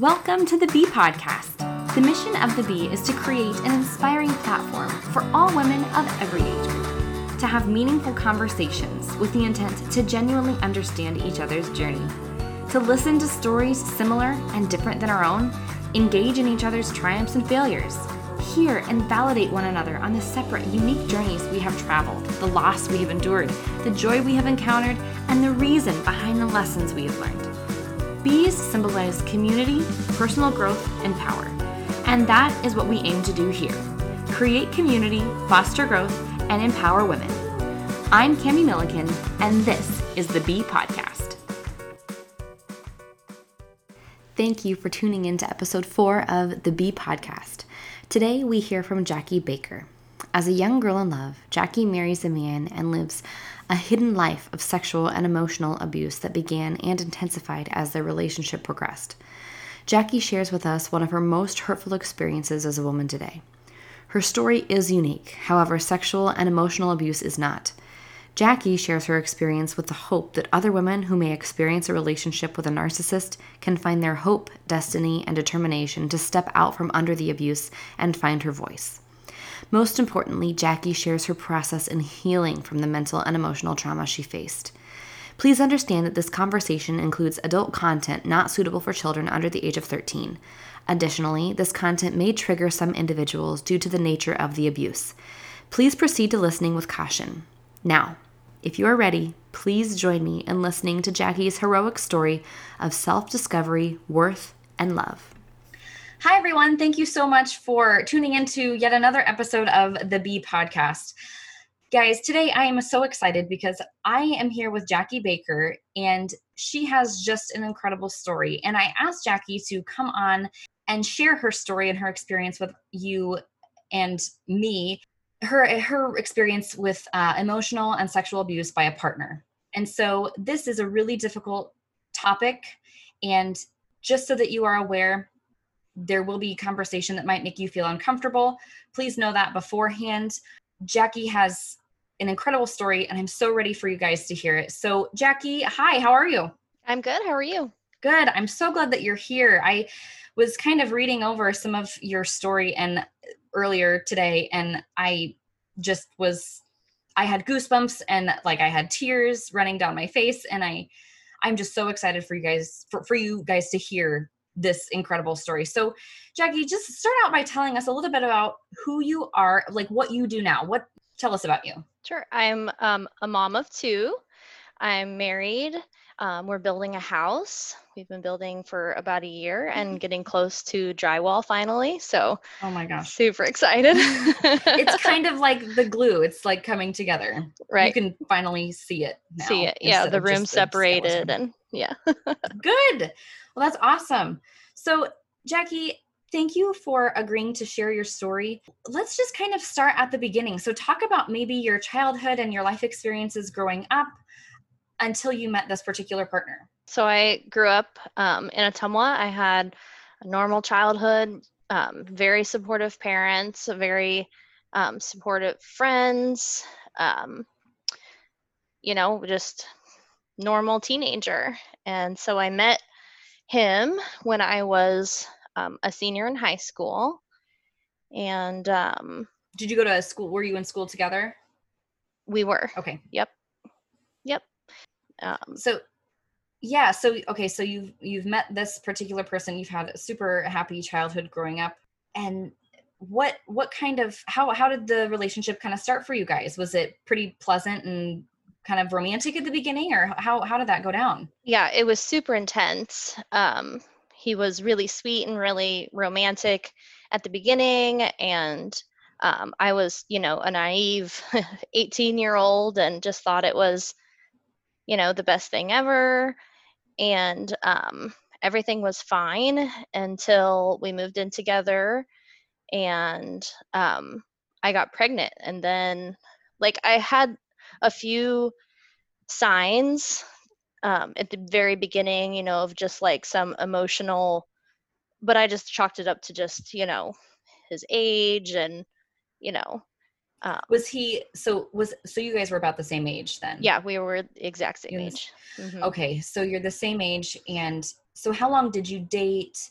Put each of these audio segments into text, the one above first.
Welcome to the Bee Podcast. The mission of the Bee is to create an inspiring platform for all women of every age group to have meaningful conversations with the intent to genuinely understand each other's journey, to listen to stories similar and different than our own, engage in each other's triumphs and failures, hear and validate one another on the separate, unique journeys we have traveled, the loss we have endured, the joy we have encountered, and the reason behind the lessons we have learned. Bees symbolize community, personal growth, and power. And that is what we aim to do here create community, foster growth, and empower women. I'm Kami Milliken, and this is the Bee Podcast. Thank you for tuning in to episode four of the Bee Podcast. Today we hear from Jackie Baker. As a young girl in love, Jackie marries a man and lives a hidden life of sexual and emotional abuse that began and intensified as their relationship progressed. Jackie shares with us one of her most hurtful experiences as a woman today. Her story is unique, however, sexual and emotional abuse is not. Jackie shares her experience with the hope that other women who may experience a relationship with a narcissist can find their hope, destiny, and determination to step out from under the abuse and find her voice. Most importantly, Jackie shares her process in healing from the mental and emotional trauma she faced. Please understand that this conversation includes adult content not suitable for children under the age of 13. Additionally, this content may trigger some individuals due to the nature of the abuse. Please proceed to listening with caution. Now, if you are ready, please join me in listening to Jackie's heroic story of self discovery, worth, and love. Hi, everyone. Thank you so much for tuning into yet another episode of the Bee Podcast. Guys, today I am so excited because I am here with Jackie Baker and she has just an incredible story. And I asked Jackie to come on and share her story and her experience with you and me, her, her experience with uh, emotional and sexual abuse by a partner. And so this is a really difficult topic. And just so that you are aware, there will be conversation that might make you feel uncomfortable. Please know that beforehand. Jackie has an incredible story, and I'm so ready for you guys to hear it. So, Jackie, hi, how are you? I'm good. How are you? Good. I'm so glad that you're here. I was kind of reading over some of your story and earlier today, and I just was I had goosebumps and like I had tears running down my face, and I I'm just so excited for you guys for, for you guys to hear this incredible story. So, Jackie, just start out by telling us a little bit about who you are, like what you do now. What tell us about you? Sure. I'm um, a mom of two. I'm married. Um, we're building a house. We've been building for about a year and mm-hmm. getting close to drywall finally. So, oh my gosh, super excited. it's kind of like the glue. It's like coming together. Right. You can finally see it. See it. Yeah. The room separated and yeah. Good. Well, that's awesome. So, Jackie, thank you for agreeing to share your story. Let's just kind of start at the beginning. So, talk about maybe your childhood and your life experiences growing up until you met this particular partner. So, I grew up um, in Ottumwa. I had a normal childhood, um, very supportive parents, very um, supportive friends, um, you know, just normal teenager. And so I met him when I was um, a senior in high school. And um, did you go to a school? Were you in school together? We were. Okay. Yep. Yep. Um, so yeah so okay so you've you've met this particular person you've had a super happy childhood growing up and what what kind of how how did the relationship kind of start for you guys? Was it pretty pleasant and kind of romantic at the beginning or how how did that go down? Yeah it was super intense. Um he was really sweet and really romantic at the beginning and um, i was you know a naive 18 year old and just thought it was you know the best thing ever and um, everything was fine until we moved in together and um, i got pregnant and then like i had a few signs um, at the very beginning, you know, of just like some emotional, but I just chalked it up to just, you know, his age and, you know. Um, was he, so was, so you guys were about the same age then? Yeah, we were the exact same age. Mm-hmm. Okay, so you're the same age. And so how long did you date?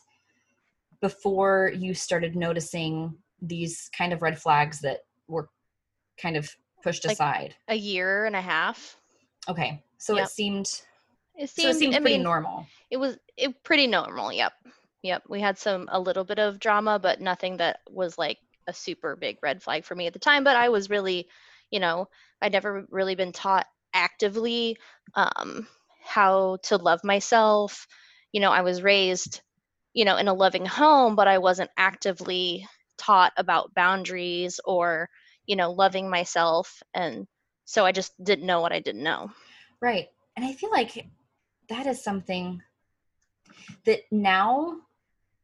before you started noticing these kind of red flags that were kind of pushed Like, aside? A year and a half. Okay. So Yep. it seemed It so it seemed, seemed I pretty mean, normal. it was it pretty normal. Yep. Yep. We had some a little bit of drama, but nothing that was like a super big red flag for me at the time. But I was really, you know, I'd never really been taught actively um, how to love myself. You know, I was raised, you know, in a loving home, but I wasn't actively taught about boundaries or, you know, loving myself. And so I just didn't know what I didn't know. Right. And I feel like that is something that now,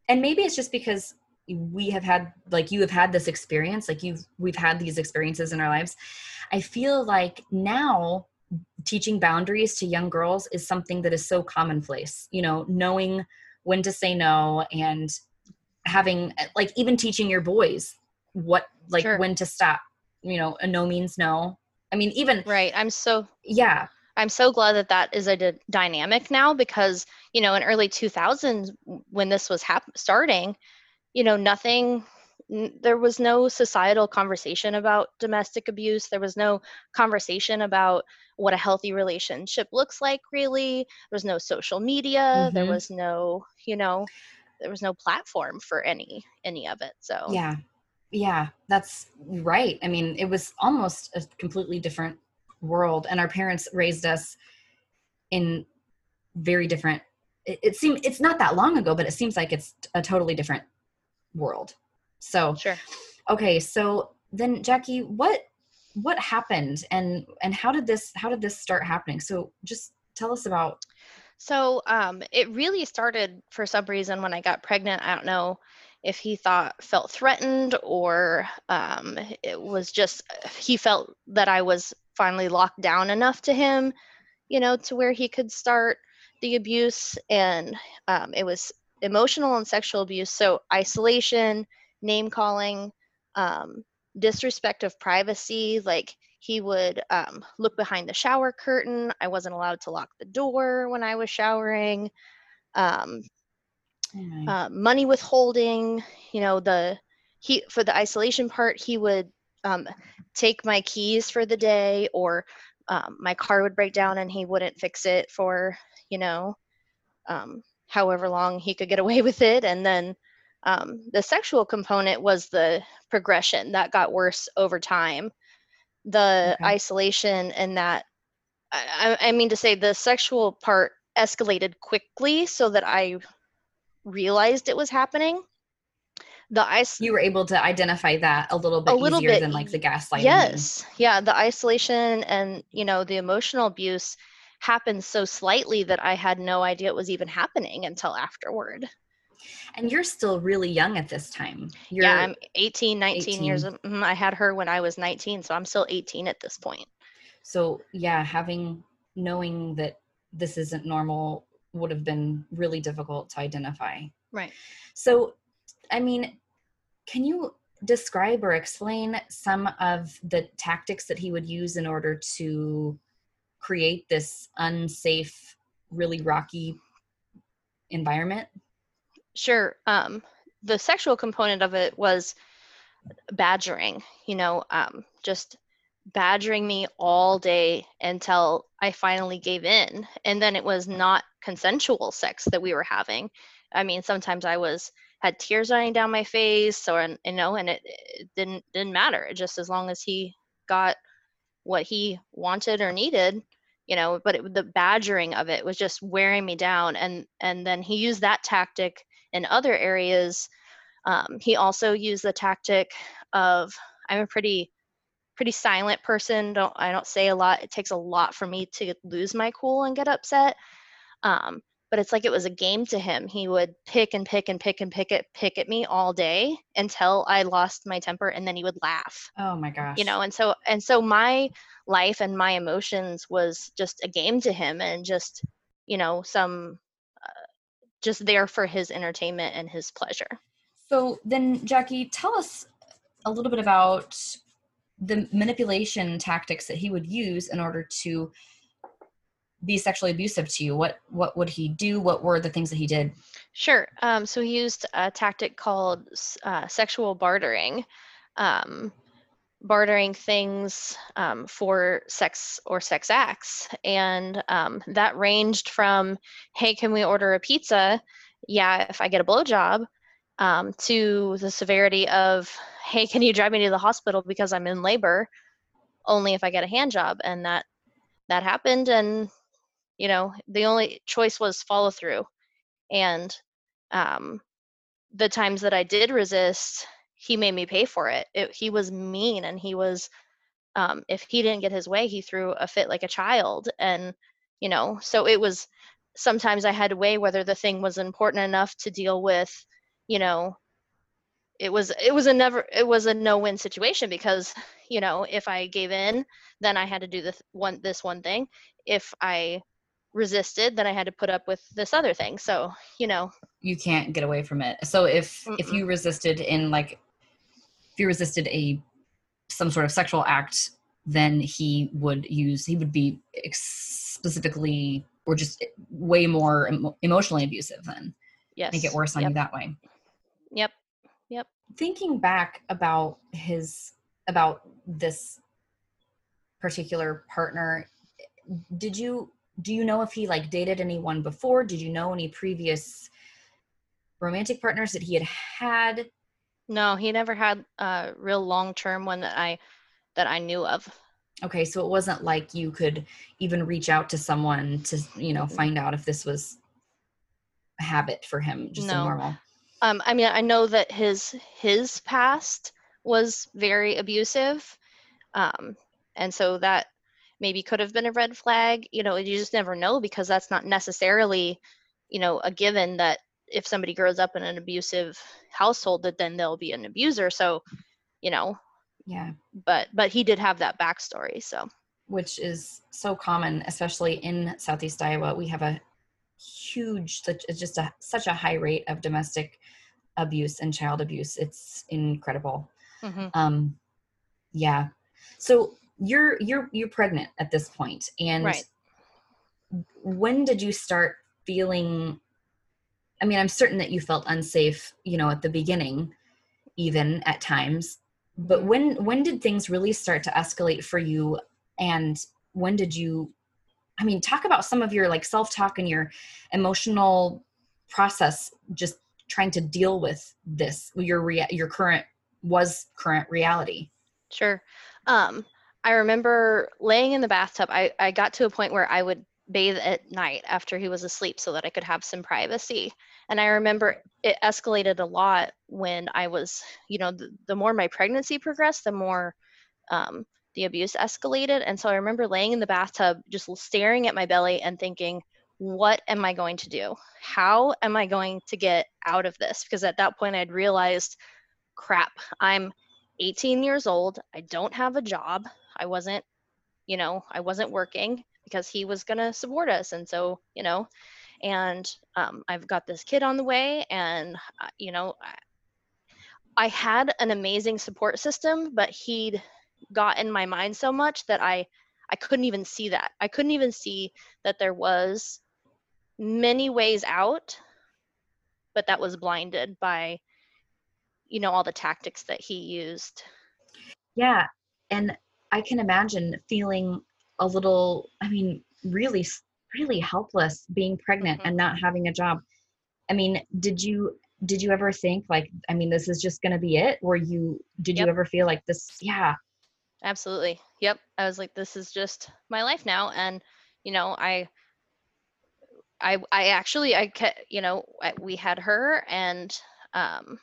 and maybe it's just because we have had, like, you have had this experience, like, you've, we've had these experiences in our lives. I feel like now teaching boundaries to young girls is something that is so commonplace, you know, knowing when to say no and having, like, even teaching your boys what, like, Sure. when to stop, you know, a no means no. I mean, even, Right. I'm so yeah, I'm so glad that that is a d- dynamic now because you know in early 2000s when this was hap- starting, you know nothing. There was no societal conversation about domestic abuse. There was no conversation about what a healthy relationship looks like. Really, there was no social media. There Mhm. was no, you know, there was no platform for any any of it. So Yeah. Yeah, that's right. I mean, it was almost a completely different world and our parents raised us in very different it, it seems it's not that long ago, but it seems like it's a totally different world. So, sure. okay, so then Jackie, what what happened and and how did this how did this start happening? So, just tell us about So um, it really started for some reason when I got pregnant. I don't know if he thought felt threatened or um, it was just he felt that I was finally locked down enough to him, you know, to where he could start the abuse. And um, it was emotional and sexual abuse. So isolation, name calling, um, disrespect of privacy, like he would um, look behind the shower curtain. I wasn't allowed to lock the door when I was showering. Um, my, uh, money withholding. You know, the he for the isolation part, he would um, take my keys for the day, or um, my car would break down and he wouldn't fix it for you know, um, however long he could get away with it, and then. Um, the sexual component was the progression that got worse over time the Okay. isolation and that I, I mean to say the sexual part escalated quickly so that I realized it was happening. The ice you were able to identify that a little bit a little easier bit, than like the gaslighting. yes, yeah, the isolation and you know the emotional abuse happened so slightly that I had no idea it was even happening until afterward. And you're still really young at this time. You're yeah, I'm 18, 19 years. 18. mhm, I had her when I was 19, so I'm still 18 at this point. so yeah, having knowing that this isn't normal would have been really difficult to identify. Right. So, I mean, can you describe or explain some of the tactics that he would use in order to create this unsafe, really rocky environment? Sure. Um, the sexual component of it was badgering, you know, um, just badgering me all day until I finally gave in. And then it was not consensual sex that we were having. I mean, sometimes I was had tears running down my face or you know, and it, it didn't didn't matter. Just as long as he got what he wanted or needed, you know, but it, the badgering of it was just wearing me down and and then he used that tactic in other areas. Um, he also used the tactic of I'm a pretty pretty silent person. Don't I don't say a lot. It takes a lot for me to lose my cool and get upset. Um, but it's like it was a game to him. He would pick and pick and pick and pick it pick at me all day until I lost my temper, and then he would laugh. Oh my gosh. You know, and so and so my life and my emotions was just a game to him, and just you know some uh, just there for his entertainment and his pleasure. So then, Jackie, tell us a little bit about the manipulation tactics that he would use in order to be sexually abusive to you? What what would he do? What were the things that he did? Sure. Um, so he used a tactic called uh, sexual bartering, um, bartering things um, for sex or sex acts, and um, that ranged from, "Hey, can we order a pizza?" Yeah, if I get a blowjob, um, to the severity of, "Hey, can you drive me to the hospital because I'm in labor?" Only if I get a hand job, and that that happened, and you know the only choice was follow through. And um, the times that i did resist he made me pay for it, it he was mean and he was um, if he didn't get his way he threw a fit like a child. And you know so it was sometimes i had to weigh whether the thing was important enough to deal with you know it was it was a never it was a no win situation because you know if i gave in then i had to do this one this one thing. If i resisted then i had to put up with this other thing. So you know. You can't get away from it. So if Mm-mm. if you resisted in like if you resisted a some sort of sexual act then he would use he would be specifically or just way more emo- emotionally abusive then. Yes make it worse on yep. you that way. Yep. Yep. Thinking back about his about this particular partner did you do you know if he like dated anyone before? Did you know any previous romantic partners that he had had? No, he never had a real long term one that I that I knew of. Okay, so it wasn't like you could even reach out to someone to, you know, find out if this was a habit for him, just no. a normal. Um, I mean, I know that his his past was very abusive, um, and so that maybe could have been a red flag you know you just never know because that's not necessarily you know a given that if somebody grows up in an abusive household that then they'll be an abuser so you know. Yeah. But but he did have that backstory so. Which is so common especially in southeast iowa we have a huge it's just a such a high rate of domestic abuse and child abuse. It's incredible. Mm-hmm. um yeah. So you're you're you're pregnant at this point and right. when did you start feeling i mean i'm certain that you felt unsafe you know at the beginning even at times but mm-hmm. when when did things really start to escalate for you and when did you i mean talk about some of your like self-talk and your emotional process just trying to deal with this your rea- your current was current reality sure um I remember laying in the bathtub. I, I got to a point where I would bathe at night after he was asleep so that I could have some privacy. And I remember it escalated a lot when I was, you know, the, the more my pregnancy progressed, the more um, the abuse escalated. And so I remember laying in the bathtub, just staring at my belly and thinking, what am I going to do? How am I going to get out of this? Because at that point, I'd realized, crap, I'm 18 years old. I don't have a job. I wasn't, you know, I wasn't working because he was going to support us. And so, you know, and um, I've got this kid on the way, and, uh, you know, I, I had an amazing support system, but he'd got in my mind so much that I, I couldn't even see that. I couldn't even see that there was many ways out, but that was blinded by, you know, all the tactics that he used. Yeah. And I can imagine feeling a little, I mean, really, really helpless being pregnant mm-hmm. and not having a job. I mean, did you did you ever think like i mean this is just going to be it or you did yep. you ever feel like this yeah absolutely yep i was like this is just my life now and you know i i i actually i you know we had her and um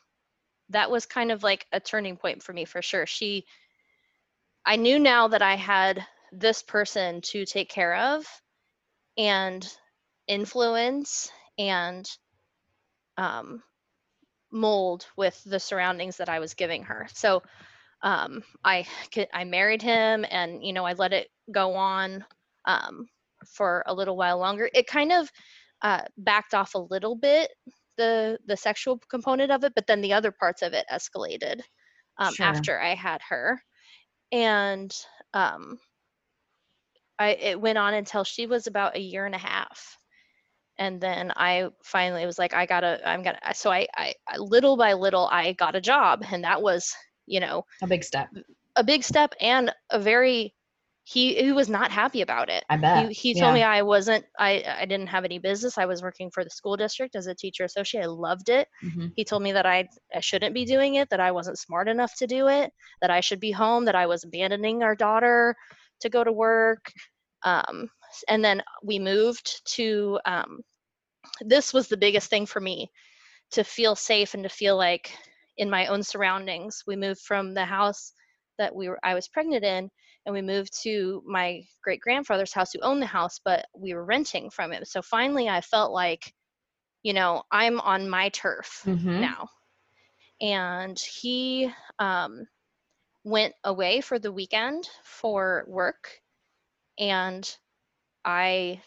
that was kind of like a turning point for me for sure she I knew now that I had this person to take care of and influence and um, mold with the surroundings that I was giving her. So um, I I married him, and you know I let it go on um, for a little while longer. It kind of uh, backed off a little bit the the sexual component of it, but then the other parts of it escalated um, sure. after I had her and um, I it went on until she was about a year and a half. And then I finally was like, I gotta, I'm gonna. So I, I, I little by little, I got a job, and that was, you know, a big step, a big step, and a very he he was not happy about it. I bet. He, he told me I wasn't I I didn't have any business. I was working for the school district as a teacher associate. I loved it. Mm-hmm. He told me that I I shouldn't be doing it, that I wasn't smart enough to do it, that I should be home, that I was abandoning our daughter to go to work. Um, and then we moved to um, this was the biggest thing for me to feel safe and to feel like in my own surroundings. We moved from the house that we were I was pregnant in and we moved to my great grandfather's house who owned the house but we were renting from him. So finally i felt like you know i'm on my turf mm-hmm. now. And he um, went away for the weekend for work and i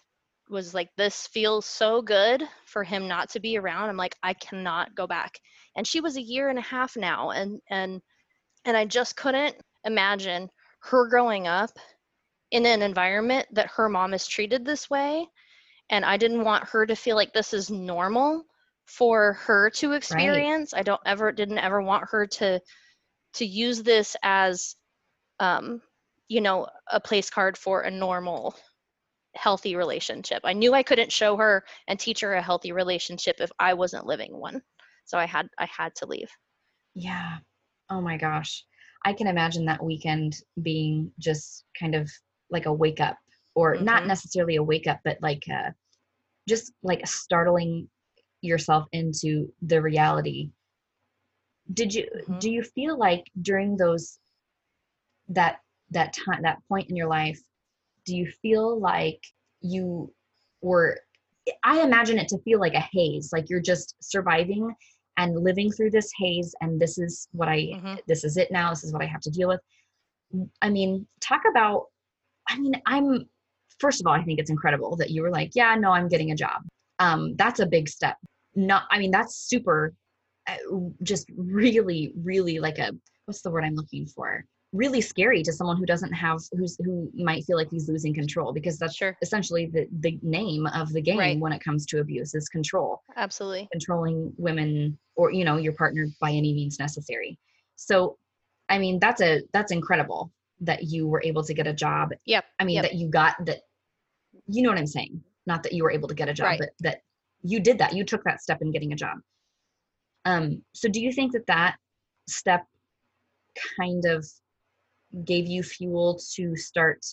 was like this feels so good for him not to be around. I'm like i cannot go back. And she was a year and a half now and and and i just couldn't imagine her growing up in an environment that her mom is treated this way and i didn't want her to feel like this is normal for her to experience. Right. i don't ever didn't ever want her to to use this as um you know a place card for a normal healthy relationship. I knew i couldn't show her and teach her a healthy relationship if i wasn't living one so i had i had to leave. Yeah. Oh my gosh I can imagine that weekend being just kind of like a wake up, or mm-hmm. not necessarily a wake up, but like a, just like startling yourself into the reality. Did you mm-hmm. do you feel like during those that that time that point in your life, do you feel like you were I imagine it to feel like a haze, like you're just surviving and living through this haze and this is what i mm-hmm. this is it now this is what i have to deal with. I mean talk about i mean i'm first of all i think it's incredible that you were like yeah no i'm getting a job. Um that's a big step. Not i mean that's super uh, just really really like a what's the word i'm looking for really scary to someone who doesn't have who's who might feel like he's losing control because that's sure. essentially the the name of the game right. when it comes to abuse is control absolutely controlling women or you know your partner by any means necessary so i mean that's a that's incredible that you were able to get a job yep i mean yep. that you got that you know what i'm saying not that you were able to get a job right. but that you did that you took that step in getting a job um so do you think that that step kind of gave you fuel to start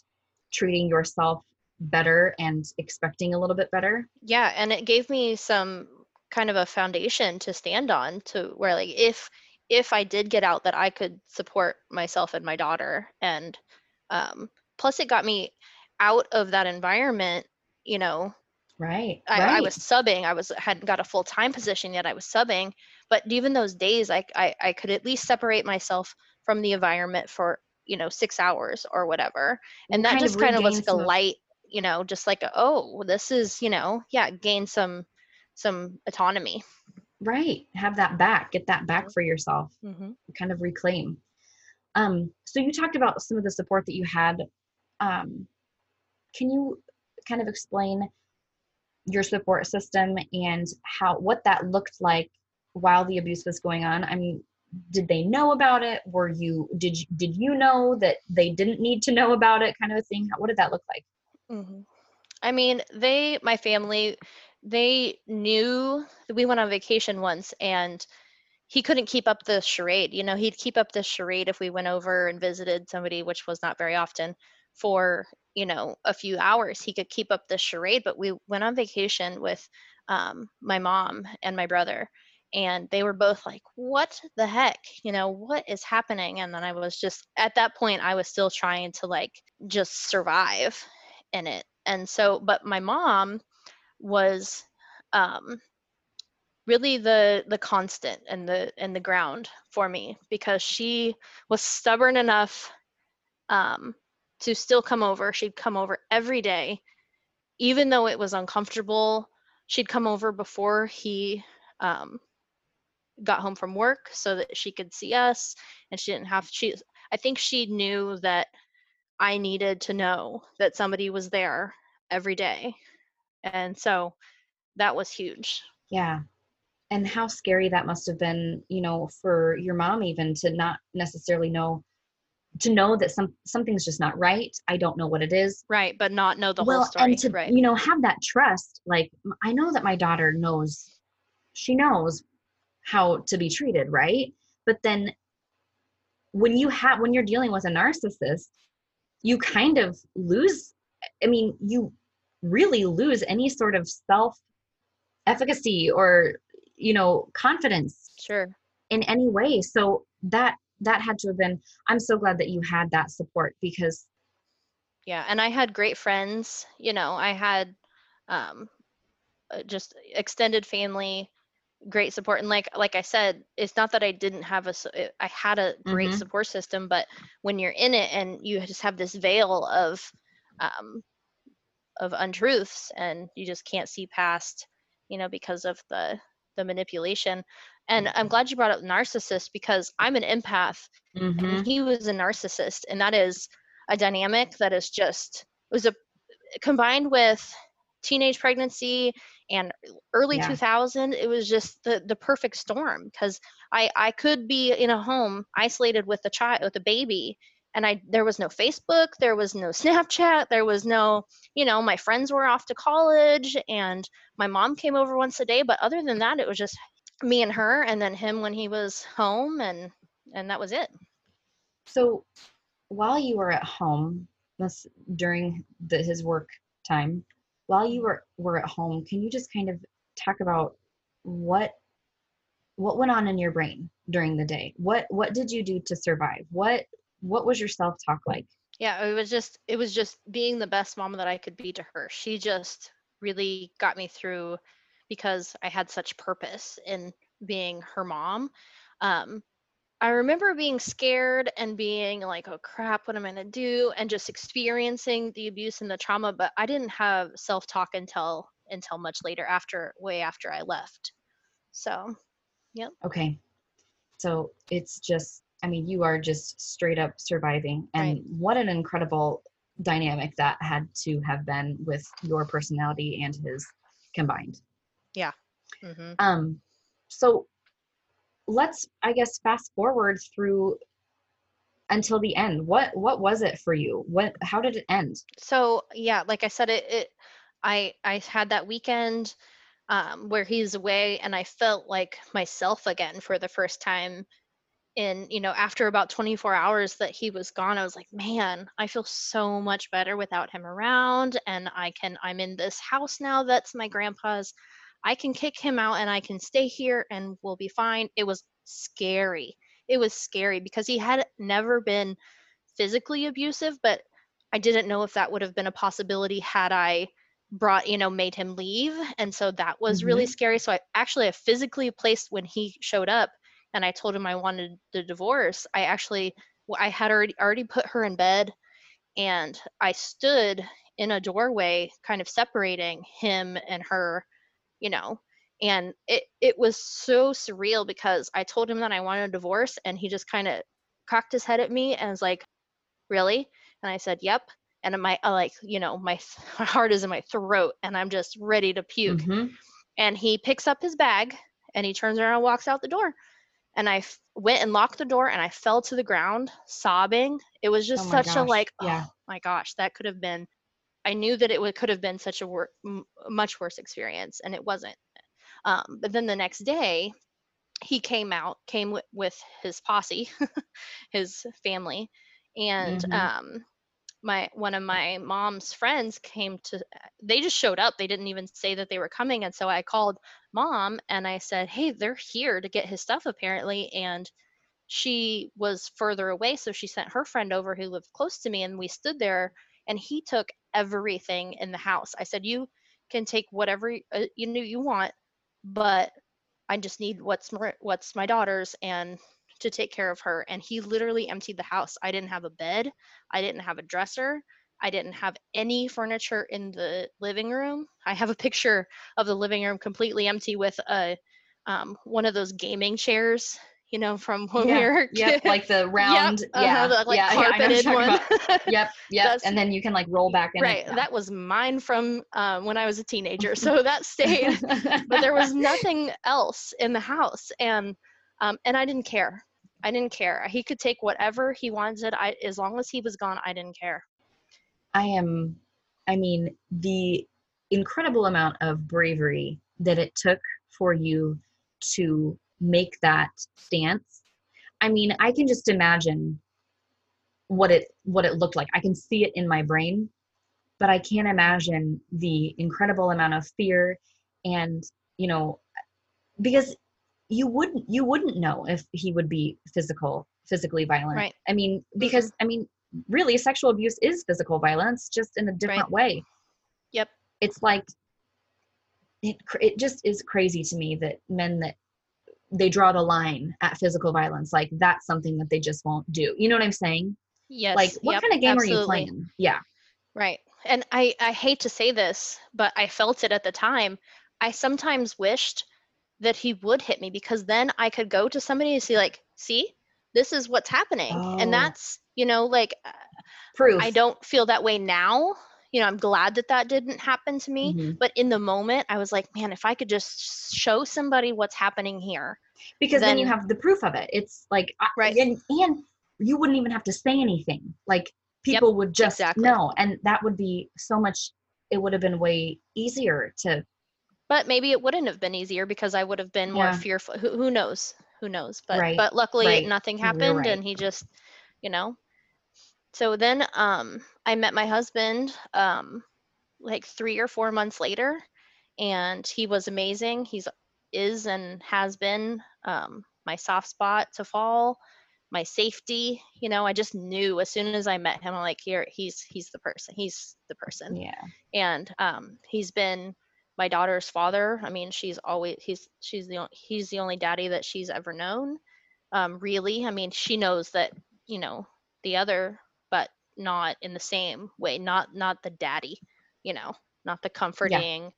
treating yourself better and expecting a little bit better yeah and it gave me some kind of a foundation to stand on to where like if if i did get out that i could support myself and my daughter and um plus it got me out of that environment you know right, I, right. I was subbing i was hadn't got a full-time position yet i was subbing but even those days I, I i could at least separate myself from the environment for you know six hours or whatever. And that kind just of kind of was like a light you know just like a, oh this is you know yeah gain some some autonomy. Right. Have that back. Get that back mm-hmm. for yourself. Mm-hmm. kind of reclaim. Um so you talked about some of the support that you had. Um can you kind of explain your support system and how what that looked like while the abuse was going on? I mean did they know about it? Were you did you did you know that they didn't need to know about it kind of a thing? What did that look like? Mm-hmm. i mean they my family they knew that we went on vacation once and he couldn't keep up the charade you know he'd keep up the charade if we went over and visited somebody which was not very often for you know a few hours. He could keep up the charade but we went on vacation with um, my mom and my brother and they were both like what the heck? You know what is happening? And then i was just at that point i was still trying to like just survive in it. And so but my mom was um really the the constant and the and the ground for me because she was stubborn enough um to still come over. She'd come over every day. Even though it was uncomfortable she'd come over before he um got home from work so that she could see us and she didn't have she I think she knew that I needed to know that somebody was there every day. And so that was huge. Yeah. And how scary that must have been, you know, for your mom even to not necessarily know to know that some something's just not right. I don't know what it is. Right, but not know the well, whole story. And to right. you know have that trust. Like I know that my daughter knows she knows how to be treated, right? But then when you have when you're dealing with a narcissist, you kind of lose I mean, you really lose any sort of self efficacy or you know confidence sure in any way so that that had to have been i'm so glad that you had that support because yeah and i had great friends you know i had um uh, just extended family great support and like like i said it's not that i didn't have a i had a great mm-hmm. support system but when you're in it and you just have this veil of um of untruths and you just can't see past you know because of the the manipulation and i'm glad you brought up narcissist because i'm an empath mm-hmm. and he was a narcissist and that is a dynamic that is just was a combined with teenage pregnancy and early yeah. 2000 it was just the the perfect storm because i i could be in a home isolated with a child with a baby and i there was no facebook there was no snapchat there was no you know my friends were off to college and my mom came over once a day but other than that it was just me and her and then him when he was home and and that was it so while you were at home this during the, his work time while you were were at home can you just kind of talk about what what went on in your brain during the day? What what did you do to survive? What what was your self talk like? Yeah it was just it was just being the best mom that i could be to her. She just really got me through because i had such purpose in being her mom. Um, i remember being scared and being like oh crap what am i going to do and just experiencing the abuse and the trauma but i didn't have self talk until until much later after way after i left so yep okay so it's just I mean, you are just straight up surviving. And right. what an incredible dynamic that had to have been with your personality and his combined. Yeah. Mm-hmm. Um, so let's, I guess, fast forward through until the end. What what was it for you? What how did it end? So yeah, like I said, it, it I I had that weekend um, where he's away, and I felt like myself again for the first time in you know after about 24 hours that he was gone i was like man i feel so much better without him around and i can i'm in this house now that's my grandpa's i can kick him out and i can stay here and we'll be fine. It was scary. It was scary because he had never been physically abusive but i didn't know if that would have been a possibility had i brought you know made him leave and so that was mm-hmm. really scary. So i actually I physically placed when he showed up and I told him I wanted the divorce, I actually I had already already put her in bed and I stood in a doorway kind of separating him and her, you know. And it it was so surreal because I told him that I wanted a divorce and he just kind of cocked his head at me and was like, "Really?" And I said, "Yep." And my like, you know, my, my heart is in my throat and I'm just ready to puke. Mm-hmm. And he picks up his bag and he turns around and walks out the door and I f- went and locked the door and I fell to the ground sobbing. It was just oh such gosh. a like, yeah. oh my gosh, that could have been. I knew that it would, could have been such a wor- m- much worse experience, and it wasn't. Um, but then the next day, he came out, came w- with his posse, his family, and mm-hmm. um, my one of my mom's friends came to they just showed up they didn't even say that they were coming and so i called mom and i said hey they're here to get his stuff apparently and she was further away so she sent her friend over who lived close to me and we stood there and he took everything in the house. I said you can take whatever uh, you know you want but i just need what's my, what's my daughter's and to take care of her. And he literally emptied the house. I didn't have a bed. I didn't have a dresser. I didn't have any furniture in the living room. I have a picture of the living room completely empty with a um, one of those gaming chairs you know, from when yeah. we were yep, like the round, yep, yeah, uh-huh, the, like yeah, yeah, I know what carpeted you're one. Yep, yep, and then you can like roll back in. it, right. yeah. That was mine from um, when I was a teenager. So that stayed. but there was nothing else in the house, and um, and I didn't care. I didn't care. He could take whatever he wanted. I as long as he was gone, I didn't care. I am, I mean, the incredible amount of bravery that it took for you to make that stance. I mean, I can just imagine what it what it looked like. I can see it in my brain, but I can't imagine the incredible amount of fear and, you know, because you wouldn't you wouldn't know if he would be physical physically violent. Right. I mean, mm-hmm. because I mean, really sexual abuse is physical violence just in a different way Yep. it's like it, it just is crazy to me that men that they draw the line at physical violence like that's something that they just won't do you know what i'm saying Yes. like what yep, kind of game are you playing yeah Right. And I, I hate to say this, but I felt it at the time. I sometimes wished that he would hit me because then I could go to somebody and see, like, see, this is what's happening. Oh. And that's, you know, like, uh, proof I don't feel that way now. You know, I'm glad that that didn't happen to me. Mhm. But in the moment, I was like, man, if I could just show somebody what's happening here. because then, you have the proof of it it's like Right. and, and you wouldn't even have to say anything like Yep, people would just exactly. know and that would be so much it would have been way easier to But maybe it wouldn't have been easier because I would have been more Yeah. fearful. Who, who knows? Who knows? But Right, but luckily right. nothing happened right. and he just, you know. So then um I met my husband um like 3 or 4 months later and he was amazing. He's is and has been um my soft spot to fall, my safety, you know, I just knew as soon as I met him I'm like here he's he's the person. He's the person yeah and um, he's been my daughter's father. I mean, she's always he's she's the he's the only daddy that she's ever known. Um, really, I mean, she knows that you know the other, but not in the same way. Not not the daddy, you know, not the comforting,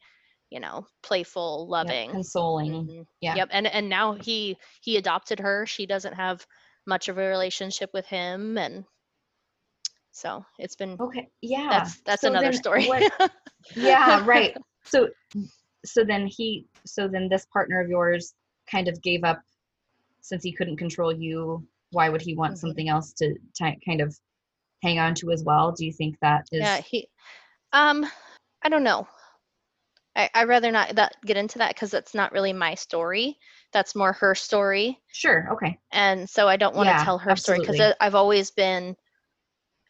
you know, playful, yeah, loving. consoling Mhm. yeah. Yep. And and now he he adopted her. She doesn't have much of a relationship with him, and so it's been okay yeah that's that's So another story. what- yeah right so so then he so then this partner of yours kind of gave up since he couldn't control you why would he want Mhm. something else to ti- kind of hang on to as well do you think that is Yeah, he um I don't know. I I rather not that get into that because that's not really my story. That's more her story. sure okay And so I don't want to Yeah, tell her story because I've always been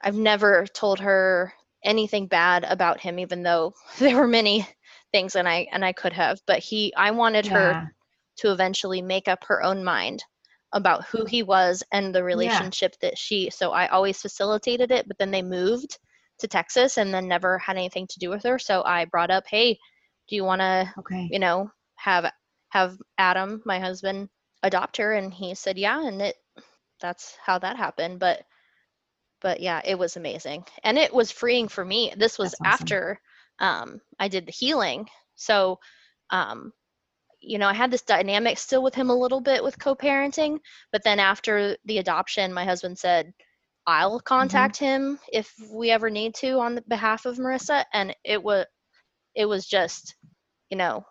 I've never told her anything bad about him even though there were many things and I and I could have, but he I wanted her to eventually make up her own mind about who he was and the relationship that she so I always facilitated it but then they moved to Texas and then never had anything to do with her. So I brought up hey do you want to okay. you know have have Adam my husband adopt her? And he said yeah and it that's how that happened. But but yeah it was amazing. And it was freeing for me. This was awesome. after um I did the healing. So um you know, I had this dynamic still with him a little bit with co-parenting, but then after the adoption, my husband said, "I'll mm-hmm. contact him if we ever need to on the behalf of Marissa," and it was, it was just, you know,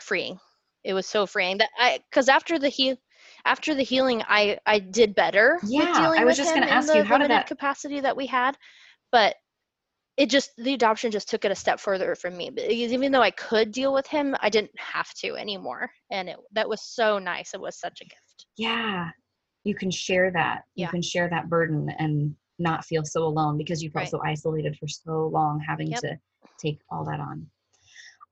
freeing. It was so freeing that I, because after the he, after the healing, I I did better Yeah, with dealing I was with just gonna in ask the you, how did that- capacity that we had, but it just the adoption just took it a step further for me but even though i could deal with him i didn't have to anymore and it that was so nice it was such a gift. Yeah you can share that you can share that burden and not feel so alone because you felt Right. so isolated for so long having Yep. to take all that on.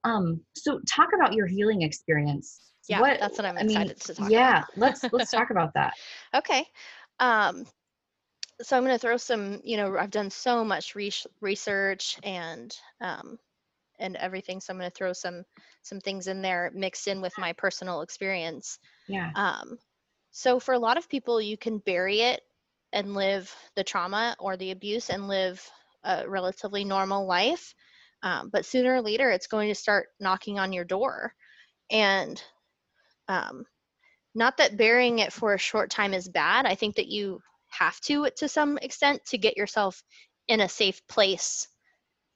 Um so talk about your healing experience. Yeah what that's what i'm I mean, excited to talk yeah about let's let's talk about that. Okay um so i'm going to throw some you know i've done so much res- research and um and everything so i'm going to throw some some things in there mixed in with my personal experience yeah Um, so for a lot of people, you can bury it and live the trauma or the abuse and live a relatively normal life. Um, but sooner or later, it's going to start knocking on your door. And um, not that burying it for a short time is bad. I think that you have to to some extent to get yourself in a safe place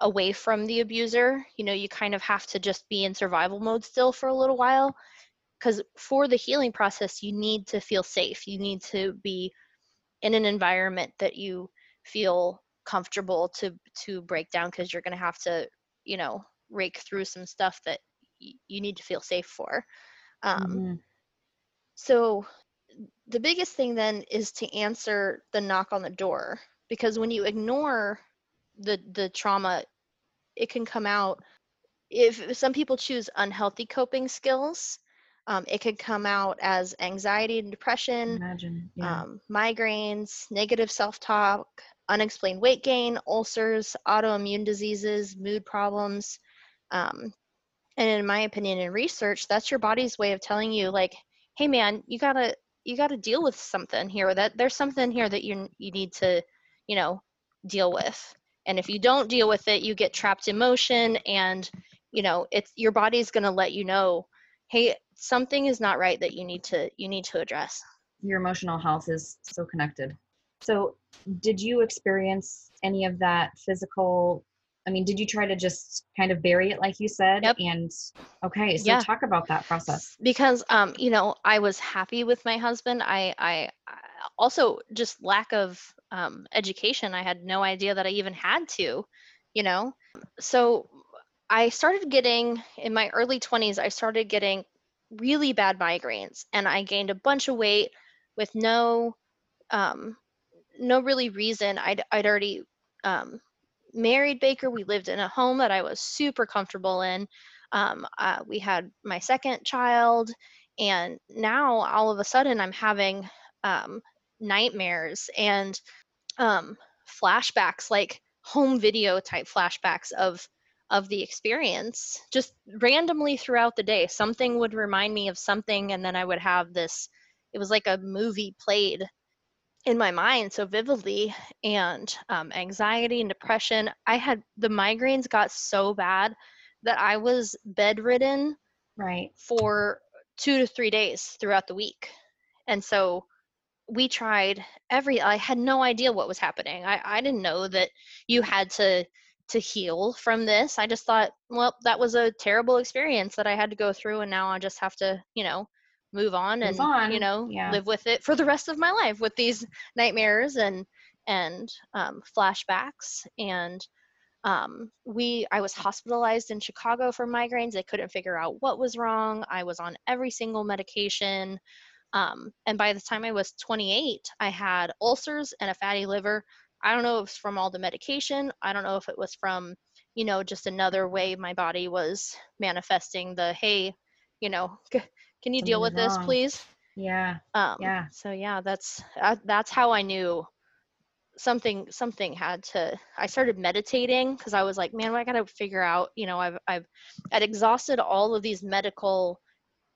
away from the abuser. You know, you kind of have to just be in survival mode still for a little while because for the healing process, you need to feel safe. You need to be in an environment that you feel comfortable to to break down because you're going to have to, you know, rake through some stuff that y- you need to feel safe for. Um, Mm-hmm. So the biggest thing then is to answer the knock on the door because when you ignore the the trauma it can come out if some people choose unhealthy coping skills um, it could come out as anxiety and depression Imagine. Yeah. um, migraines negative self-talk unexplained weight gain ulcers autoimmune diseases mood problems um, and in my opinion in research that's your body's way of telling you like hey man you gotta you gotta deal with something here that there's something here that you you need to you know deal with and if you don't deal with it you get trapped in motion and you know it's your body's going to let you know hey something is not right that you need to you need to address Your emotional health is so connected. So, did you experience any of that physical? I mean, did you try to just kind of bury it, like you said? Yep. And okay, so Yeah. talk about that process. because um you know i was happy with my husband i i I- also just lack of um education i had no idea that i even had to you know so i started getting in my early 20s i started getting really bad migraines and i gained a bunch of weight with no um no really reason i'd i'd already um married baker we lived in a home that i was super comfortable in um, uh, we had my second child and now all of a sudden i'm having um, nightmares and um, flashbacks like home video type flashbacks of of the experience just randomly throughout the day. Something would remind me of something and then i would have this it was like a movie played in my mind so vividly and um, anxiety and depression i had the migraines got so bad that i was bedridden Right. for two to three days throughout the week. And so we tried every I had no idea what was happening. I, I didn't know that you had to to heal from this. I just thought, well, that was a terrible experience that I had to go through and now I just have to, you know, move on Move and on, you know, yeah. live with it for the rest of my life with these nightmares and and um, flashbacks. And um, we i was hospitalized in chicago for migraines. They couldn't figure out what was wrong. I was on every single medication. Um, and by the time i was 28 i had ulcers and a fatty liver. I don't know if it's from all the medication. I don't know if it was from you know just another way my body was manifesting the hey you know can you deal with Something's this please Yeah. um, Yeah. so yeah that's uh, that's how i knew something something had to i started meditating because i was like man i gotta figure out you know i've i've i'd exhausted all of these medical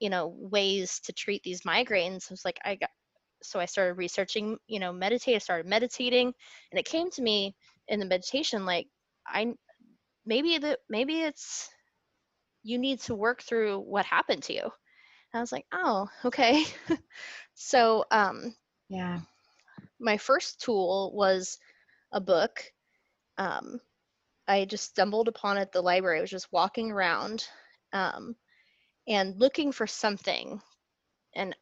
you know ways to treat these migraines i was like i got so i started researching you know meditate i started meditating and it came to me in the meditation like i maybe the maybe it's you need to work through what happened to you i was like oh okay so um Yeah. my first tool was a book. Um, I just stumbled upon it at the library. I was just walking around um, and looking for something. And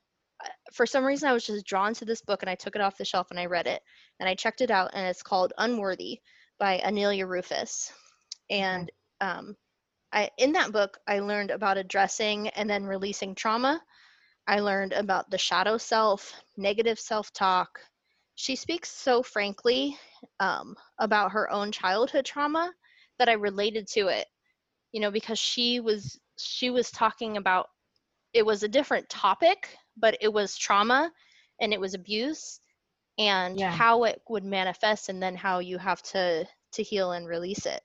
uh, for some reason, I was just drawn to this book and I took it off the shelf and I read it. And I checked it out, and it's called Unworthy by Anneli Rufus. And um, I, in that book, I learned about addressing and then releasing trauma. I learned about the shadow self, negative self talk. She speaks so frankly um, about her own childhood trauma that I related to it, you know, because she was she was talking about it was a different topic, but it was trauma and it was abuse and Yeah. how it would manifest and then how you have to to heal and release it.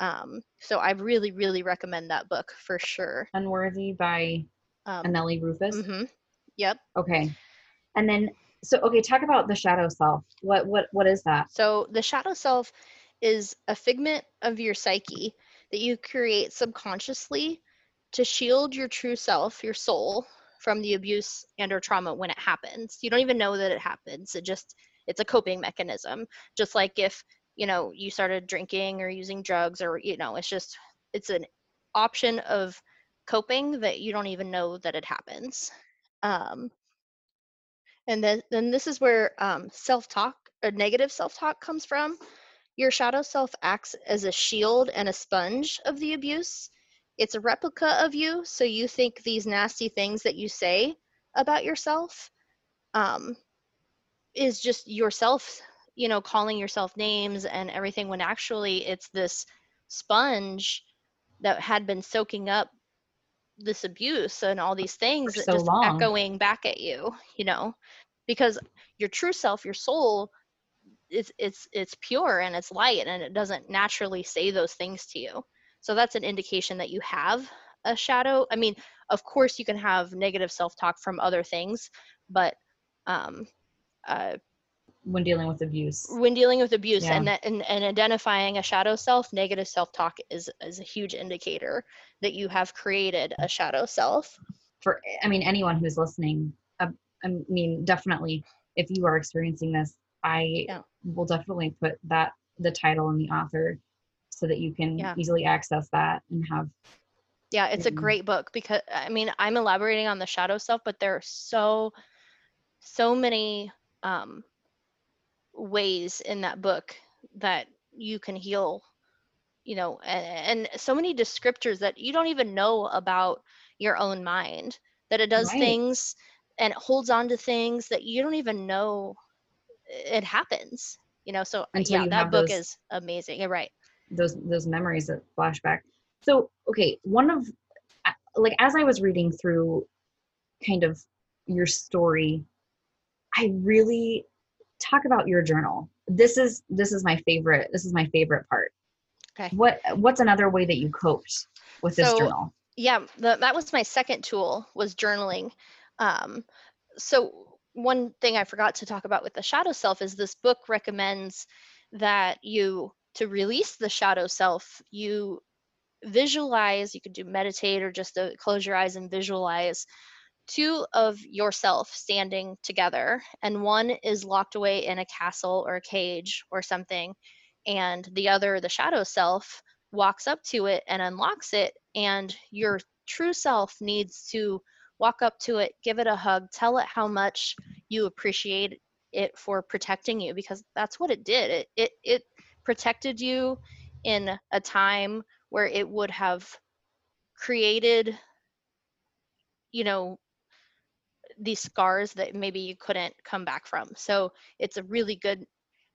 Um, so I really, really recommend that book for sure. Unworthy by Um, Anneli Rufus. Mm-hmm. Yep. Okay. And then so okay, talk about the shadow self. What what what is that? So the shadow self is a figment of your psyche that you create subconsciously to shield your true self, your soul, from the abuse and or trauma when it happens you don't even know that it happens it just it's a coping mechanism just like if you know you started drinking or using drugs or you know it's just it's an option of coping that you don't even know that it happens. Um, and then then this is where um, self-talk or negative self-talk comes from. Your shadow self acts as a shield and a sponge of the abuse. It's a replica of you so you think these nasty things that you say about yourself um, is just yourself you know calling yourself names and everything when actually it's this sponge that had been soaking up this abuse and all these things that so just long. echoing back at you you know? Because your true self your soul it's it's it's pure and it's light and it doesn't naturally say those things to you. So that's an indication that you have a shadow. I mean of course you can have negative self-talk from other things but um uh, when dealing with abuse. when dealing with abuse Yeah. and, that, and and identifying a shadow self negative self-talk is is a huge indicator that you have created a shadow self For I mean, anyone who's listening, uh, I mean, definitely, if you are experiencing this, I Yeah. will definitely put that the title and the author so that you can Yeah. easily access that and have yeah it's a Mhm. great book because i mean i'm elaborating on the shadow self but there are so so many um ways in that book that you can heal you know and, and so many descriptors that you don't even know about your own mind that it does Right. things and it holds on to things that you don't even know it happens you know so Until yeah that book those- is amazing you're right those those memories that flashback. So okay, one of like as I was reading through kind of your story, I really talk about your journal. This is this is my favorite. This is my favorite part. Okay. What what's another way that you coped with this So, journal? yeah the, that was my second tool was journaling um, so one thing i forgot to talk about with the shadow self is this book recommends that you to release the shadow self you visualize you could do meditate or just uh close your eyes and visualize two of yourself standing together and one is locked away in a castle or a cage or something and the other the shadow self walks up to it and unlocks it and your true self needs to walk up to it give it a hug tell it how much you appreciate it for protecting you because that's what it did. It it, it protected you in a time where it would have created you know these scars that maybe you couldn't come back from. So it's a really good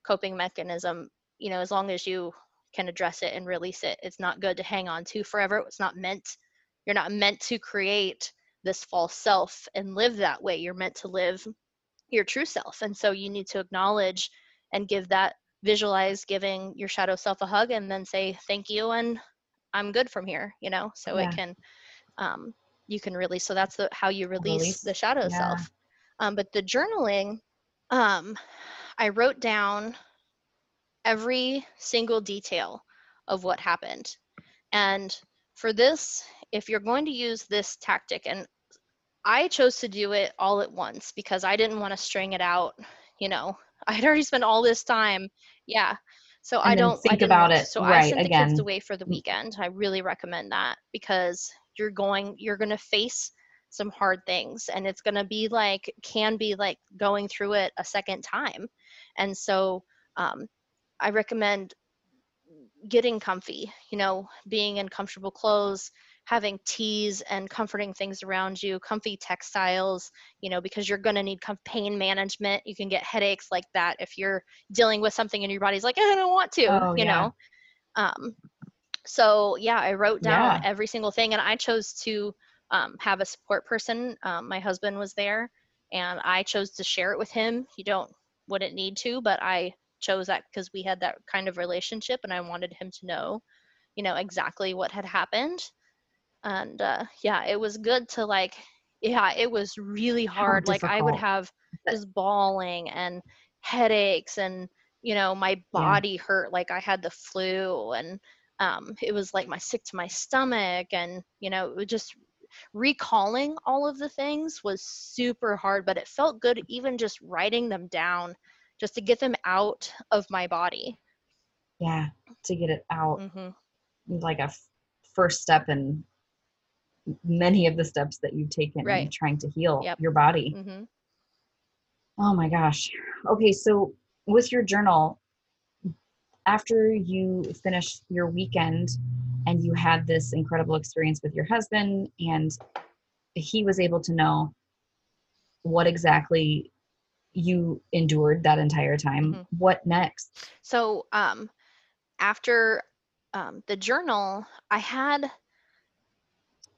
coping mechanism you know as long as you can address it and release it. It's not good to hang on to forever. It's not meant you're not meant to create this false self and live that way. You're meant to live your true self. And so you need to acknowledge and give that visualize giving your shadow self a hug and then say thank you and i'm good from here you know? So Yeah. it can um, you can release so that's the how you release, Release, the shadow yeah. self um, but the journaling um, i wrote down every single detail of what happened and for this if you're going to use this tactic and i chose to do it all at once because i didn't want to string it out you know i had already spent all this time yeah so And i don't think didn't about it, so i sent the again. kids away for the Mm. weekend i really recommend that because you're going you're going to face some hard things and it's going to be like can be like going through it a second time. And so um, i recommend getting comfy you know being in comfortable clothes having teas and comforting things around you comfy textiles you know because you're going to need pain management. You can get headaches like that if you're dealing with something in your body's like i don't want to Oh, you yeah. know? Um so yeah i wrote down Yeah. every single thing and i chose to um, have a support person um, my husband was there and i chose to share it with him. You don't wouldn't need to but i chose that because we had that kind of relationship and i wanted him to know you know exactly what had happened. And uh, yeah it was good to like yeah it was really hard. Like i would have just bawling and headaches and you know my body hurt like i had the flu and um, it was like my sick to my stomach and you know it was just recalling all of the things was super hard, but it felt good even just writing them down just to get them out of my body. Yeah, to get it out. hmm Like a f- first step in many of the steps that you've taken in trying to heal Yep. your body. mm-hmm. Oh my gosh. Okay, so with your journal, after you finish your weekend and you had this incredible experience with your husband, and he was able to know what exactly you endured that entire time, Mhm. what next? So um, after um, the journal, I had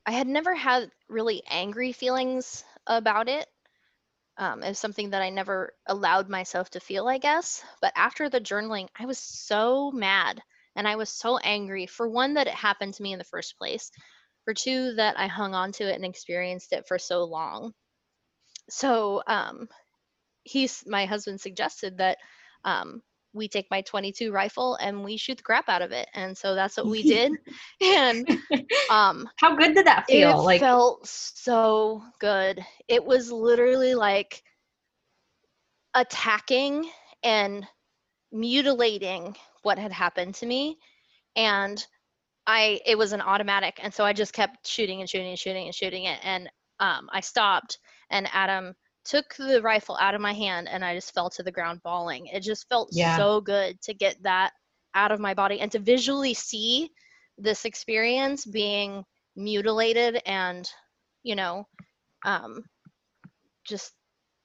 I had never had really angry feelings about it. Um, something that I never allowed myself to feel, I guess. But after the journaling, I was so mad and I was so angry for one that it happened to me in the first place, for two that I hung on to it and experienced it for so long. So um, he's my husband suggested that um, we take my 22 rifle and we shoot the crap out of it, and so that's what we did. and um, How good did that feel? it like felt so good. It was literally like attacking and mutilating what had happened to me and I it was an automatic and so I just kept shooting and shooting and shooting and shooting it and um, I stopped and Adam took the rifle out of my hand and I just fell to the ground bawling. It just felt Yeah. so good to get that out of my body and to visually see this experience being mutilated and you know um, just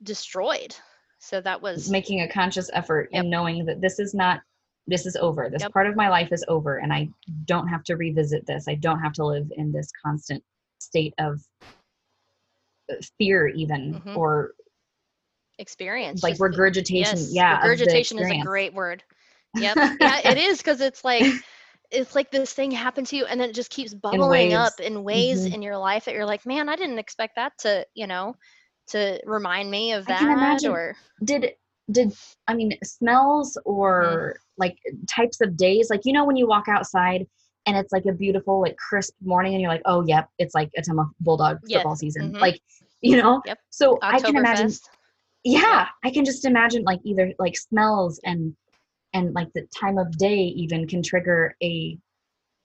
destroyed. So that was making a conscious effort Yep. and knowing that this is not this is over this Yep. part of my life is over and i don't have to revisit this i don't have to live in this constant state of fear even Mhm. or experience. like regurgitation Yes, yeah regurgitation is a great word. Yep. yeah, it is because it's like it's like this thing happened to you and then it just keeps bubbling up in ways Mhm. in your life that you're like, man, I didn't expect that to, you know, to remind me of that or did did i mean smells or Mm-hmm. like types of days like you know when you walk outside and it's like a beautiful like crisp morning and you're like oh yep it's like it's a bulldog Yes, football season mhm. like you know Yep. so i can imagine Oktoberfest. yeah i can just imagine like either like smells and and like the time of day even can trigger a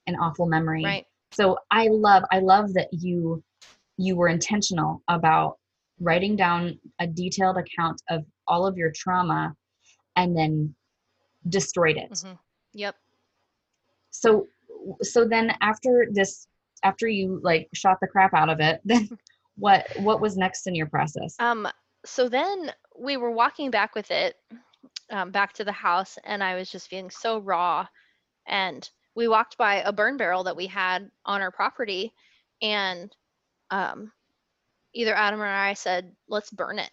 an awful memory Right. so i love i love that you you were intentional about writing down a detailed account of all of your trauma and then destroyed it Mhm. Yep. so so then after this after you like shot the crap out of it then what what was next in your process Um, so then we were walking back with it, um, back to the house, and I was just feeling so raw. And we walked by a burn barrel that we had on our property, and um, either Adam or I said, "Let's burn it."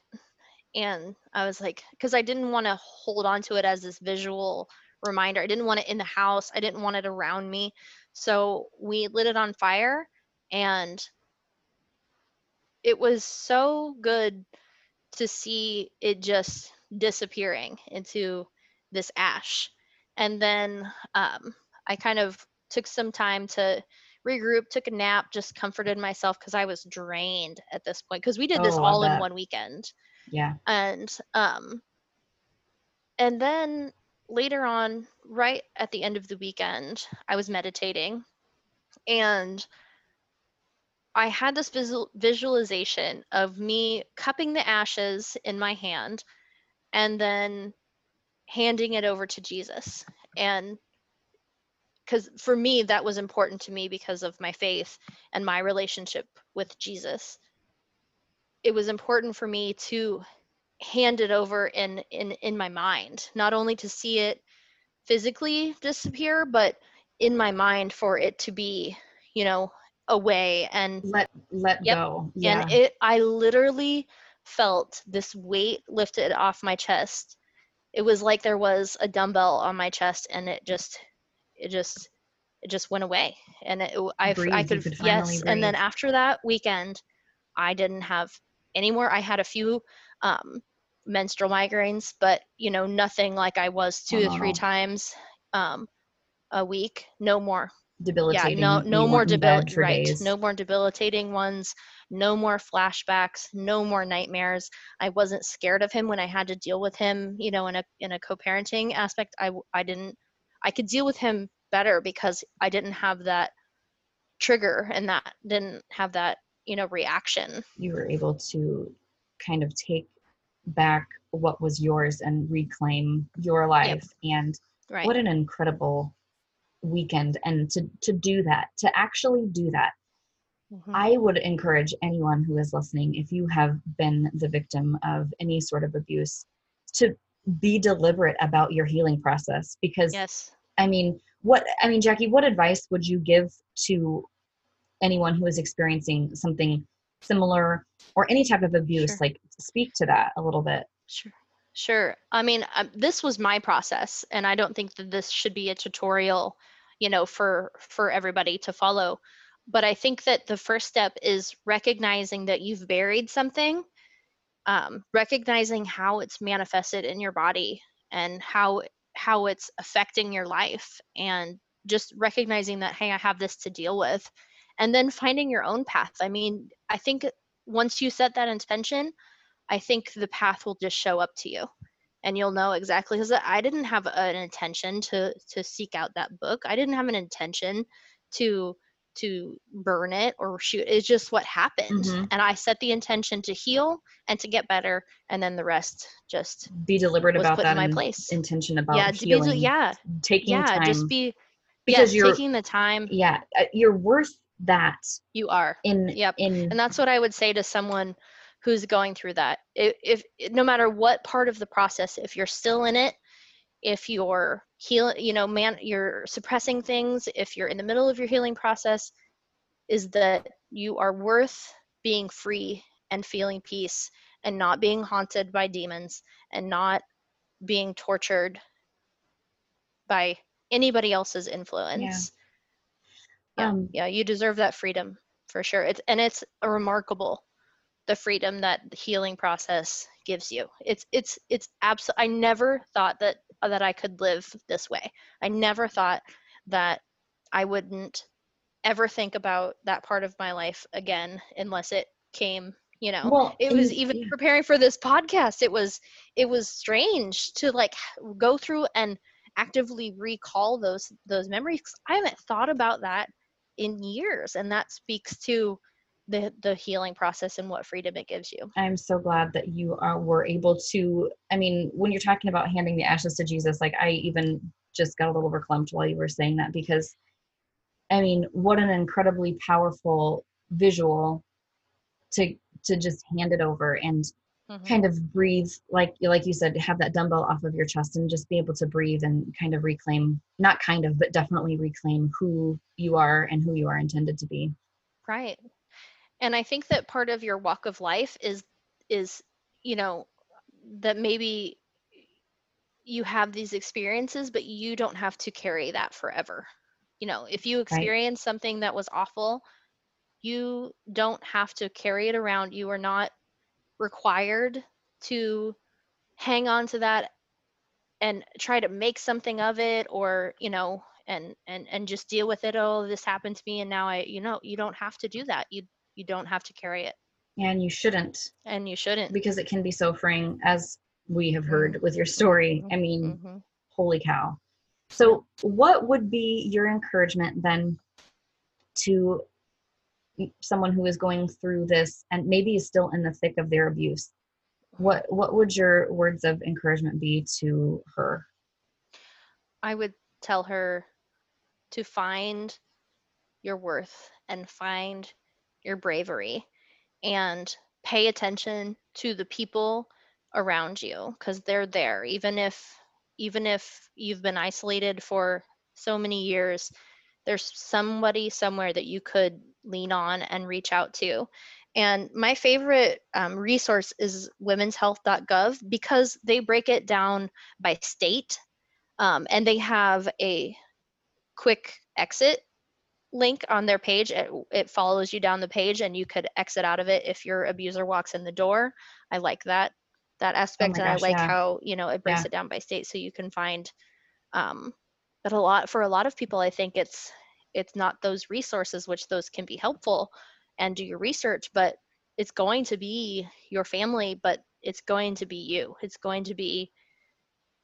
And I was like, because I didn't want to hold on to it as this visual reminder. I didn't want it in the house. I didn't want it around me. So we lit it on fire, and it was so good to see it just disappearing into this ash. And then um, I kind of took some time to regroup, took a nap, just comforted myself because I was drained at this point because we did this Oh, all in one weekend. yeah And um, and then later on, right at the end of the weekend, I was meditating and I had this visual, visualization of me cupping the ashes in my hand and then handing it over to Jesus. And because for me, that was important to me because of my faith and my relationship with Jesus. It was important for me to hand it over in in in my mind, not only to see it physically disappear, but in my mind for it to be, you know, away and let let Yep. go yeah. and it i literally felt this weight lifted off my chest. It was like there was a dumbbell on my chest and it just it just it just went away. And it i, Breathe, I could, could yes. and then after that weekend i didn't have any more. I had a few um menstrual migraines but you know nothing like i was two to three Hormonal. times um a week no more debilitating. Yeah, no, no more weren't in bed debil- right. days. No more debilitating ones. No more flashbacks. No more nightmares. I wasn't scared of him when I had to deal with him. You know, in a in a co-parenting aspect, I I didn't. I could deal with him better because I didn't have that trigger and that didn't have that you know reaction. you were able to kind of take back what was yours and reclaim your life and Right. what an incredible weekend and to to do that to actually do that Mhm. i would encourage anyone who is listening if you have been the victim of any sort of abuse to be deliberate about your healing process because yes. I mean, what I mean, Jackie, what advice would you give to anyone who is experiencing something similar or any type of abuse? Sure. Like, speak to that a little bit. Sure. Sure. I mean, um, this was my process, and I don't think that this should be a tutorial, you know, for for everybody to follow. But I think that the first step is recognizing that you've buried something, um, recognizing how it's manifested in your body and how how it's affecting your life, and just recognizing that hey, I have this to deal with, and then finding your own path. I mean, I think once you set that intention, I think the path will just show up to you and you'll know exactly because I didn't have an intention to to seek out that book. I didn't have an intention to to burn it or shoot. It's just what happened. Mhm. And I set the intention to heal and to get better and then the rest just Be deliberate about put in that my place. intention about yeah, to be yeah, taking yeah, time just be because you're taking the time yeah uh, you're worth that you are. in Yep. in and that's what i would say to someone who's going through that if, if no matter what part of the process if you're still in it if you're healing you know man you're suppressing things if you're in the middle of your healing process is that you are worth being free and feeling peace and not being haunted by demons and not being tortured by anybody else's influence yeah, Um, yeah, you deserve that freedom for sure. It's and it's a remarkable the freedom that the healing process gives you. It's it's it's absolute. I never thought that that I could live this way. I never thought that I wouldn't ever think about that part of my life again unless it came. You know, well it was even preparing for this podcast. It was it was strange to like go through and actively recall those those memories I haven't thought about that in years and that speaks to the the healing process and what freedom it gives you I'm so glad that you are were able to. I mean, when you're talking about handing the ashes to Jesus, like I even just got a little verklempt while you were saying that because, I mean, what an incredibly powerful visual to to just hand it over and Mhm. kind of breathe like like you said have that dumbbell off of your chest and just be able to breathe and kind of reclaim not kind of but definitely reclaim who you are and who you are intended to be. Right. And i think that part of your walk of life is is you know that maybe you have these experiences but you don't have to carry that forever. You know if you experience something that was awful you don't have to carry it around. You are not required to hang on to that and try to make something of it or you know and and and just deal with it oh this happened to me and now i you know you don't have to do that. You you don't have to carry it. And you shouldn't. And you shouldn't. Because it can be so freeing as we have heard with your story. I mean Mhm. holy cow. So what would be your encouragement then to someone who is going through this and maybe is still in the thick of their abuse what what would your words of encouragement be to her? I would tell her to find your worth and find your bravery and pay attention to the people around you because they're there. Even if even if you've been isolated for so many years there's somebody somewhere that you could lean on and reach out to and my favorite um, resource is womenshealth.gov because they break it down by state um, and they have a quick exit link on their page it, it follows you down the page and you could exit out of it if your abuser walks in the door i like that that aspect and gosh, i like yeah. how you know it breaks Yeah. it down by state so you can find um but a lot for a lot of people i think it's it's not those resources which those can be helpful and do your research but it's going to be your family but it's going to be you it's going to be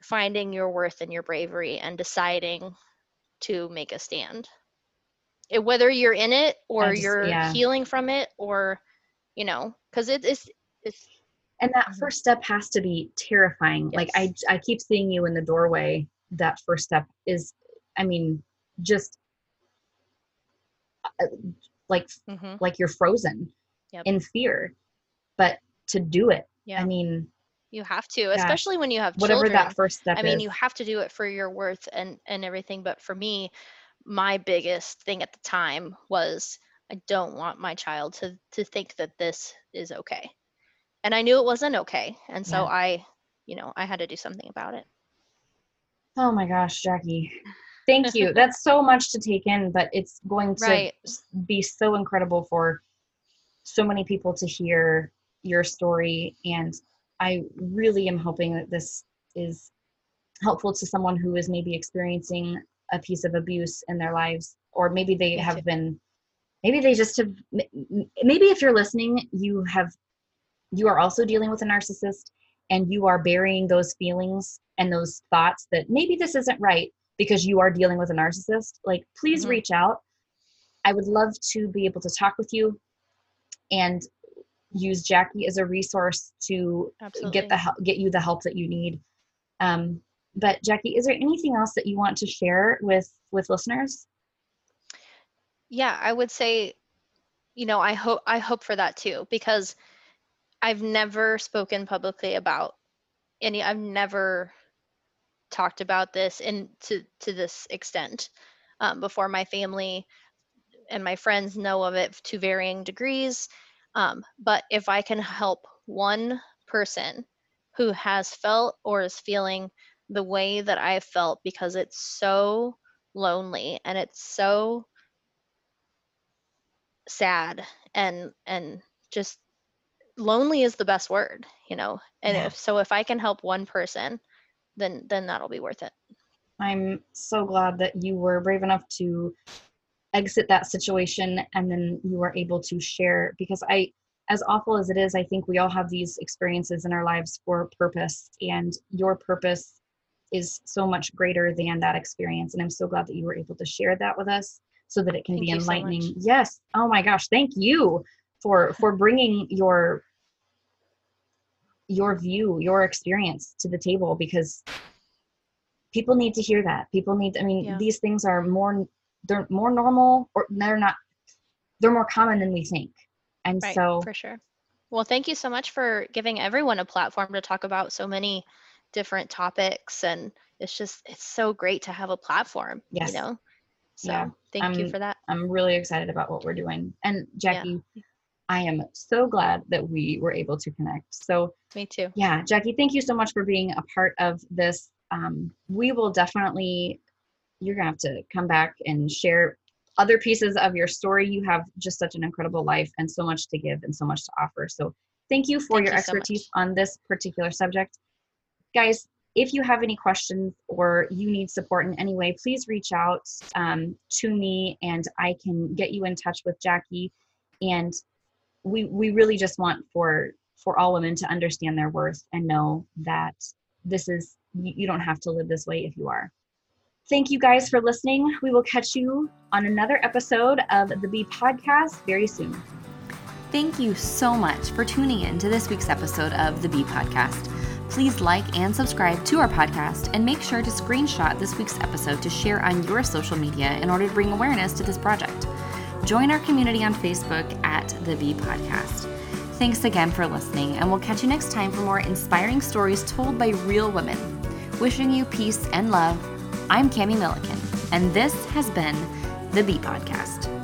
finding your worth and your bravery and deciding to make a stand it, whether you're in it or just- you're yeah. healing from it or you know because it is it's and that Mhm. first step has to be terrifying like i i keep seeing you in the doorway that first step is i mean just uh, like mhm, like you're frozen Yep. in fear but to do it yeah i mean you have to especially when you have whatever children that first step I mean, is you have to do it for your worth and and everything. But for me, my biggest thing at the time was I don't want my child to to think that this is okay, and I knew it wasn't okay, and so Yeah. I, you know, I had to do something about it. Oh my gosh jackie thank you that's so much to take in but it's going to Right. be so incredible for so many people to hear your story and i really am hoping that this is helpful to someone who is maybe experiencing a piece of abuse in their lives or maybe they Me have too. been maybe they just have maybe if you're listening you have you are also dealing with a narcissist and you are burying those feelings and those thoughts that maybe this isn't right because you are dealing with a narcissist like please Mhm. reach out i would love to be able to talk with you and use jackie as a resource to Absolutely. get the help get you the help that you need um, but jackie is there anything else that you want to share with with listeners yeah i would say you know i hope i hope for that too because i've never spoken publicly about any i've never talked about this in to to this extent um, before my family and my friends know of it to varying degrees um, but if i can help one person who has felt or is feeling the way that i felt because it's so lonely and it's so sad and and just lonely is the best word you know and Yeah. if so if i can help one person then then that'll be worth it. I'm so glad that you were brave enough to exit that situation and then you were able to share because i as awful as it is i think we all have these experiences in our lives for purpose and your purpose is so much greater than that experience and i'm so glad that you were able to share that with us so that it can Thank be you so enlightening. yes. Oh my gosh. Thank you for for bringing your your view your experience to the table because people need to hear that. People need i mean Yeah. these things are more they're more normal or they're not they're more common than we think. And right so for sure. Well thank you so much for giving everyone a platform to talk about so many different topics. And it's just it's so great to have a platform Yes. you know? So Yeah. thank you Um, for that. I'm really excited about what we're doing. And jackie i am so glad that we were able to connect. So me too. yeah jackie thank you so much for being a part of this. Um, we will definitely you're gonna have to come back and share other pieces of your story. You have just such an incredible life and so much to give and so much to offer. So thank you for Thank your you so expertise on this particular subject. Guys if you have any questions or you need support in any way please reach out um, to me and i can get you in touch with jackie. And we we really just want for for all women to understand their worth and know that this is you, don't have to live this way if you are thank you guys for listening we will catch you on another episode of the Bee podcast very soon Thank you so much for tuning in to this week's episode of the Bee Podcast. Please like and subscribe to our podcast and make sure to screenshot this week's episode to share on your social media in order to bring awareness to this project. Join our community on Facebook at the Bee Podcast. Thanks again for listening, and we'll catch you next time for more inspiring stories told by real women. Wishing you peace and love, I'm Kami Milliken, and this has been the Bee Podcast.